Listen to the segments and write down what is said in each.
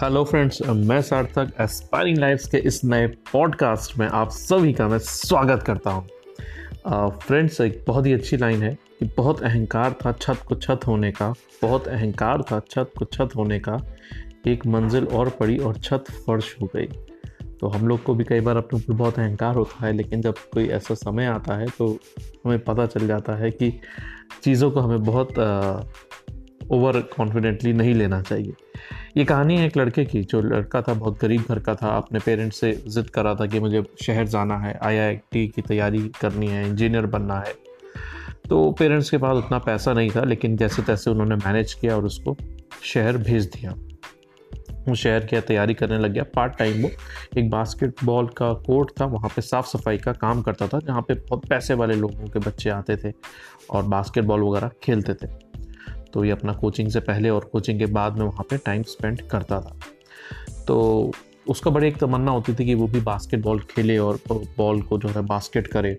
Hello friends मैं सार्थक aspiring lives के इस नए पॉडकास्ट में आप सभी का मैं स्वागत करता हूँ। फ्रेंड्स एक बहुत ही अच्छी लाइन है कि बहुत अहंकार था छत को छत होने का, बहुत अहंकार था छत को छत होने का, एक मंजिल और पड़ी और छत फर्श हो गई। तो हम लोग को भी कई बार अपने ऊपर बहुत अहंकार होता है, लेकिन जब कोई ऐसा समय आता है तो हमें पता चल जाता है कि चीज़ों को हमें बहुत ओवर कॉन्फिडेंटली नहीं लेना चाहिए। ये कहानी है एक लड़के की, जो लड़का था, बहुत गरीब घर का था। अपने पेरेंट्स से ज़िद करा था कि मुझे शहर जाना है, आईआईटी की तैयारी करनी है, इंजीनियर बनना है। तो पेरेंट्स के पास उतना पैसा नहीं था, लेकिन जैसे तैसे उन्होंने मैनेज किया और उसको शहर भेज दिया। वो शहर की तैयारी करने लग गया। पार्ट टाइम वो एक बास्केटबॉल का कोर्ट था, वहाँ पे साफ़ सफ़ाई का काम करता था, जहाँ पे बहुत पैसे वाले लोगों के बच्चे आते थे और बास्केटबॉल वगैरह खेलते थे। तो ये अपना कोचिंग से पहले और कोचिंग के बाद में वहाँ पे टाइम स्पेंड करता था। तो उसका बड़ी एक तमन्ना होती थी कि वो भी बास्केटबॉल खेले और बॉल को जो है बास्केट करे।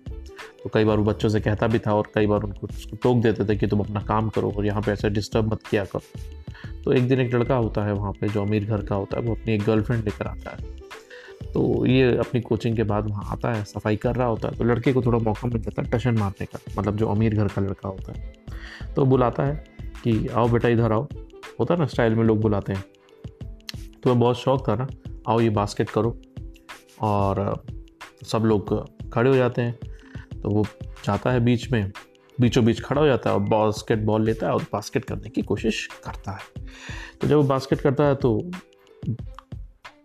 तो कई बार वो बच्चों से कहता भी था और कई बार उनको उसको टोक देते थे कि तुम अपना काम करो और यहाँ पे ऐसे डिस्टर्ब मत किया करो। तो एक दिन एक लड़का होता है वहाँ पे जो अमीर घर का होता है, वो अपनी एक गर्लफ्रेंड लेकर आता है। तो ये अपनी कोचिंग के बाद वहाँ आता है, सफ़ाई कर रहा होता है। तो लड़के को थोड़ा मौका मिल जाता है टशन मारने का मतलब जो अमीर घर का लड़का होता है। तो बुलाता है कि आओ बेटा इधर आओ। होता है ना स्टाइल में लोग बुलाते हैं। तो मैं बहुत शौक था ना, आओ ये बास्केट करो। और, सब लोग खड़े हो जाते हैं। तो वो जाता है बीच में बीचों बीच खड़ा हो जाता है और बास्केट बॉल लेता है और बास्केट करने की कोशिश करता है। तो जब वो बास्केट करता है तो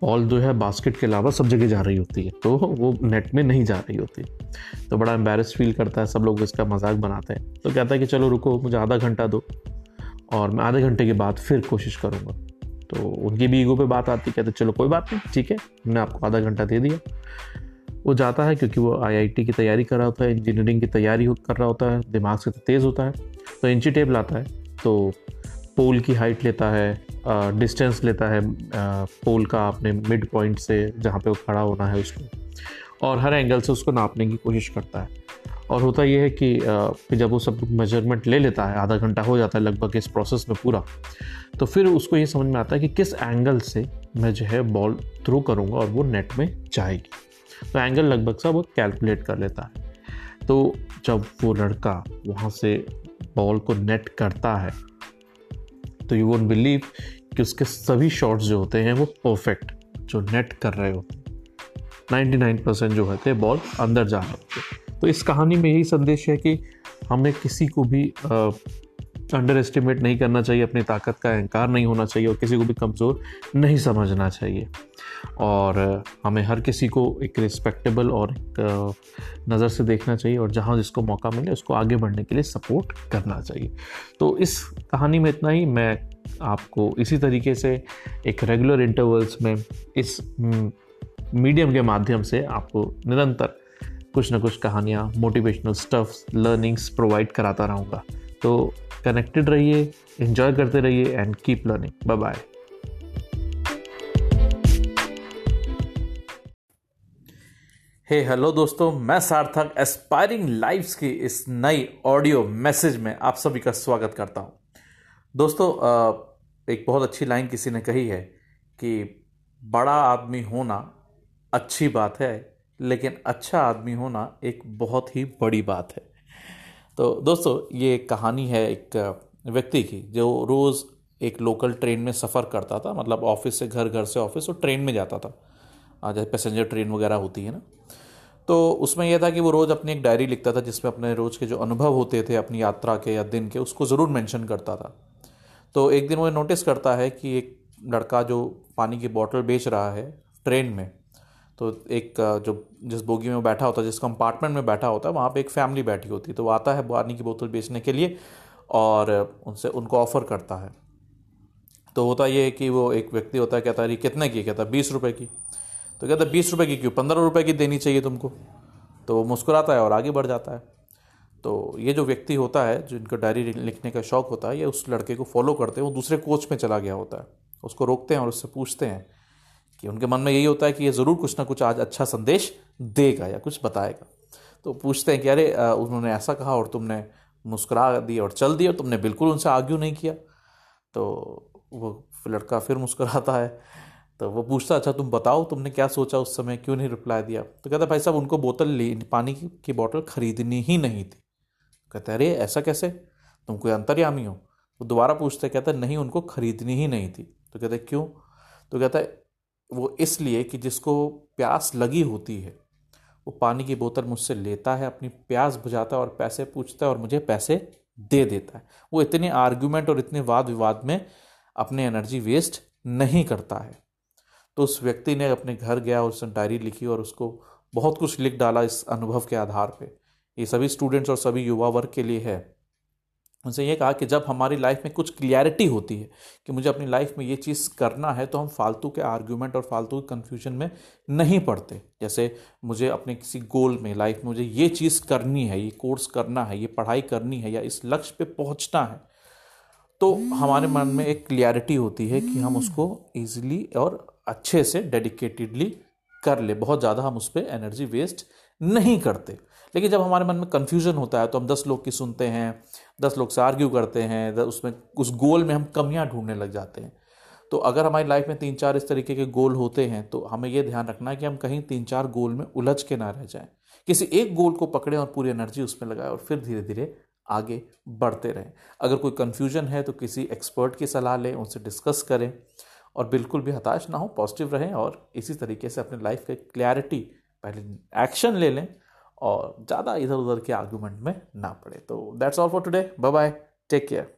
बॉल जो है बास्केट के अलावा सब जगह जा रही होती है। तो वो नेट में नहीं जा रही होती। तो बड़ा एम्बेरस फील करता है, सब लोग इसका मज़ाक बनाते हैं। तो कहता है कि चलो रुको, मुझे आधा घंटा दो। और मैं आधे घंटे के बाद फिर कोशिश करूँगा। तो उनकी भी ईगो पे बात आती, कहते चलो कोई बात नहीं, ठीक है, हमने आपको आधा घंटा दे दिया। वो जाता है क्योंकि वो आईआईटी की तैयारी कर रहा होता है इंजीनियरिंग की तैयारी कर रहा होता है, दिमाग से तेज़ होता है तो इंची टेप लाता है तो पोल की हाइट लेता है डिस्टेंस लेता है पोल का अपने मिड पॉइंट से जहाँ पे वो खड़ा होना है उसको, और हर एंगल से उसको नापने की कोशिश करता है। और होता यह है कि फिर जब वो सब मेज़रमेंट ले लेता है, आधा घंटा हो जाता है लगभग इस प्रोसेस में पूरा तो फिर उसको ये समझ में आता है कि किस एंगल से मैं जो है बॉल थ्रो करूँगा और वो नेट में जाएगी। तो एंगल लगभग सा वो कैलकुलेट कर लेता है। तो जब वो लड़का वहाँ से बॉल को नेट करता है तो यू वोट बिलीव कि उसके सभी शॉट्स जो होते हैं वो परफेक्ट जो नेट कर रहे होते हैं। 99 परसेंट जो होते हैं बॉल अंदर जा रहे होते हैं। तो इस कहानी में यही संदेश है कि हमें किसी को भी अंडर एस्टिमेट नहीं करना चाहिए, अपनी ताकत का अहंकार नहीं होना चाहिए और किसी को भी कमज़ोर नहीं समझना चाहिए। और हमें हर किसी को एक रिस्पेक्टेबल और एक नज़र से देखना चाहिए और जहाँ जिसको मौका मिले उसको आगे बढ़ने के लिए सपोर्ट करना चाहिए। तो इस कहानी में इतना ही। मैं आपको इसी तरीके से एक रेगुलर इंटरवल्स में इस मीडियम के माध्यम से आपको निरंतर कुछ ना कुछ कहानियाँ मोटिवेशनल स्टफ्स लर्निंग्स प्रोवाइड कराता रहूँगा। तो कनेक्टेड रहिए इन्जॉय करते रहिए and keep learning bye bye hey hello दोस्तों, मैं सार्थक एस्पायरिंग लाइफ्स की इस नई ऑडियो मैसेज में आप सभी का स्वागत करता हूँ। दोस्तों एक बहुत अच्छी लाइन किसी ने कही है कि बड़ा आदमी होना अच्छी बात है। लेकिन अच्छा आदमी होना एक बहुत ही बड़ी बात है। तो दोस्तों, ये एक कहानी है एक व्यक्ति की, जो रोज़ एक लोकल ट्रेन में सफ़र करता था मतलब ऑफ़िस से घर घर से ऑफ़िस, और ट्रेन में जाता था। जैसे पैसेंजर ट्रेन वगैरह होती है ना। तो उसमें यह था कि वो रोज़ अपनी एक डायरी लिखता था, जिसमें अपने रोज़ के जो अनुभव होते थे, अपनी यात्रा के या दिन के, उसको ज़रूर मेंशन करता था। तो एक दिन वो नोटिस करता है कि एक लड़का जो पानी की बॉटल बेच रहा है ट्रेन में तो एक जो, जिस बोगी में बैठा होता है जिस कंपार्टमेंट में बैठा होता है वहाँ पे एक फैमिली बैठी होती है। तो वो आता है पानी की बोतल बेचने के लिए और उनसे, उनको ऑफ़र करता है। तो होता ये है कि वो एक व्यक्ति होता है, कहता है कितने की? कहता है, बीस रुपये की। तो कहता है, बीस रुपये की क्यों? पंद्रह रुपये की देनी चाहिए तुमको। तो वो मुस्कुराता है और आगे बढ़ जाता है। तो ये जो व्यक्ति होता है जो इनको डायरी लिखने का शौक़ होता है, ये उस लड़के को फॉलो करते हैं, वो दूसरे कोच में चला गया होता है। उसको रोकते हैं और उससे पूछते हैं कि उनके मन में यही होता है कि ये ज़रूर कुछ ना कुछ आज अच्छा संदेश देगा या कुछ बताएगा। तो पूछते हैं कि अरे उन्होंने ऐसा कहा और तुमने मुस्कुरा दी और चल दी और तुमने बिल्कुल उनसे आर्ग्यू नहीं किया। तो वो लड़का फिर मुस्कुराता है। तो वो पूछता अच्छा तुम बताओ, तुमने क्या सोचा उस समय? क्यों नहीं रिप्लाई दिया? तो कहता भाई साहब, उनको बोतल ली, पानी की बोतल खरीदनी ही नहीं थी। कहते अरे, ऐसा कैसे? तुम कोई अंतर्यामी हो? तो दोबारा पूछते कहते नहीं, उनको खरीदनी ही नहीं थी। तो कहते क्यों? तो कहता वो इसलिए कि जिसको प्यास लगी होती है, वो पानी की बोतल मुझसे लेता है, अपनी प्यास बुझाता है और पैसे पूछता है और मुझे पैसे दे देता है। वो इतने आर्ग्यूमेंट और इतने वाद विवाद में अपने एनर्जी वेस्ट नहीं करता है। तो उस व्यक्ति ने अपने घर गया और उसने डायरी लिखी और उसको बहुत कुछ लिख डाला इस अनुभव के आधार पे। ये सभी स्टूडेंट्स और सभी युवा वर्ग के लिए है। उनसे ये कहा कि जब हमारी लाइफ में कुछ क्लियरिटी होती है कि मुझे अपनी लाइफ में ये चीज़ करना है तो हम फालतू के आर्ग्यूमेंट और फालतू के कन्फ्यूज़न में नहीं पड़ते जैसे मुझे अपने किसी गोल में लाइफ में मुझे ये चीज़ करनी है, ये कोर्स करना है, ये पढ़ाई करनी है या इस लक्ष्य पे पहुँचना है तो हमारे मन में एक क्लियरिटी होती है कि हम उसको ईजिली और अच्छे से डेडिकेटेडली कर ले। बहुत ज़्यादा हम उस पर एनर्जी वेस्ट नहीं करते। लेकिन जब हमारे मन में कन्फ्यूज़न होता है तो हम दस लोग की सुनते हैं, दस लोग से आर्ग्यू करते हैं उसमें, उस गोल में हम कमियाँ ढूँढने लग जाते हैं। तो अगर हमारी लाइफ में तीन चार इस तरीके के गोल होते हैं तो हमें यह ध्यान रखना है कि हम कहीं तीन चार गोल में उलझ के ना रह जाएँ। किसी एक गोल को पकड़ें और पूरी एनर्जी उसमें लगाएँ और फिर धीरे धीरे आगे बढ़ते रहें। अगर कोई कन्फ्यूज़न है तो किसी एक्सपर्ट की सलाह लें, उनसे डिस्कस करें और बिल्कुल भी हताश ना हो पॉजिटिव रहें और इसी तरीके से अपने लाइफ के क्लैरिटी पहले एक्शन ले लें और ज़्यादा इधर उधर के आर्गूमेंट में ना पड़े। तो that's all for today bye bye take care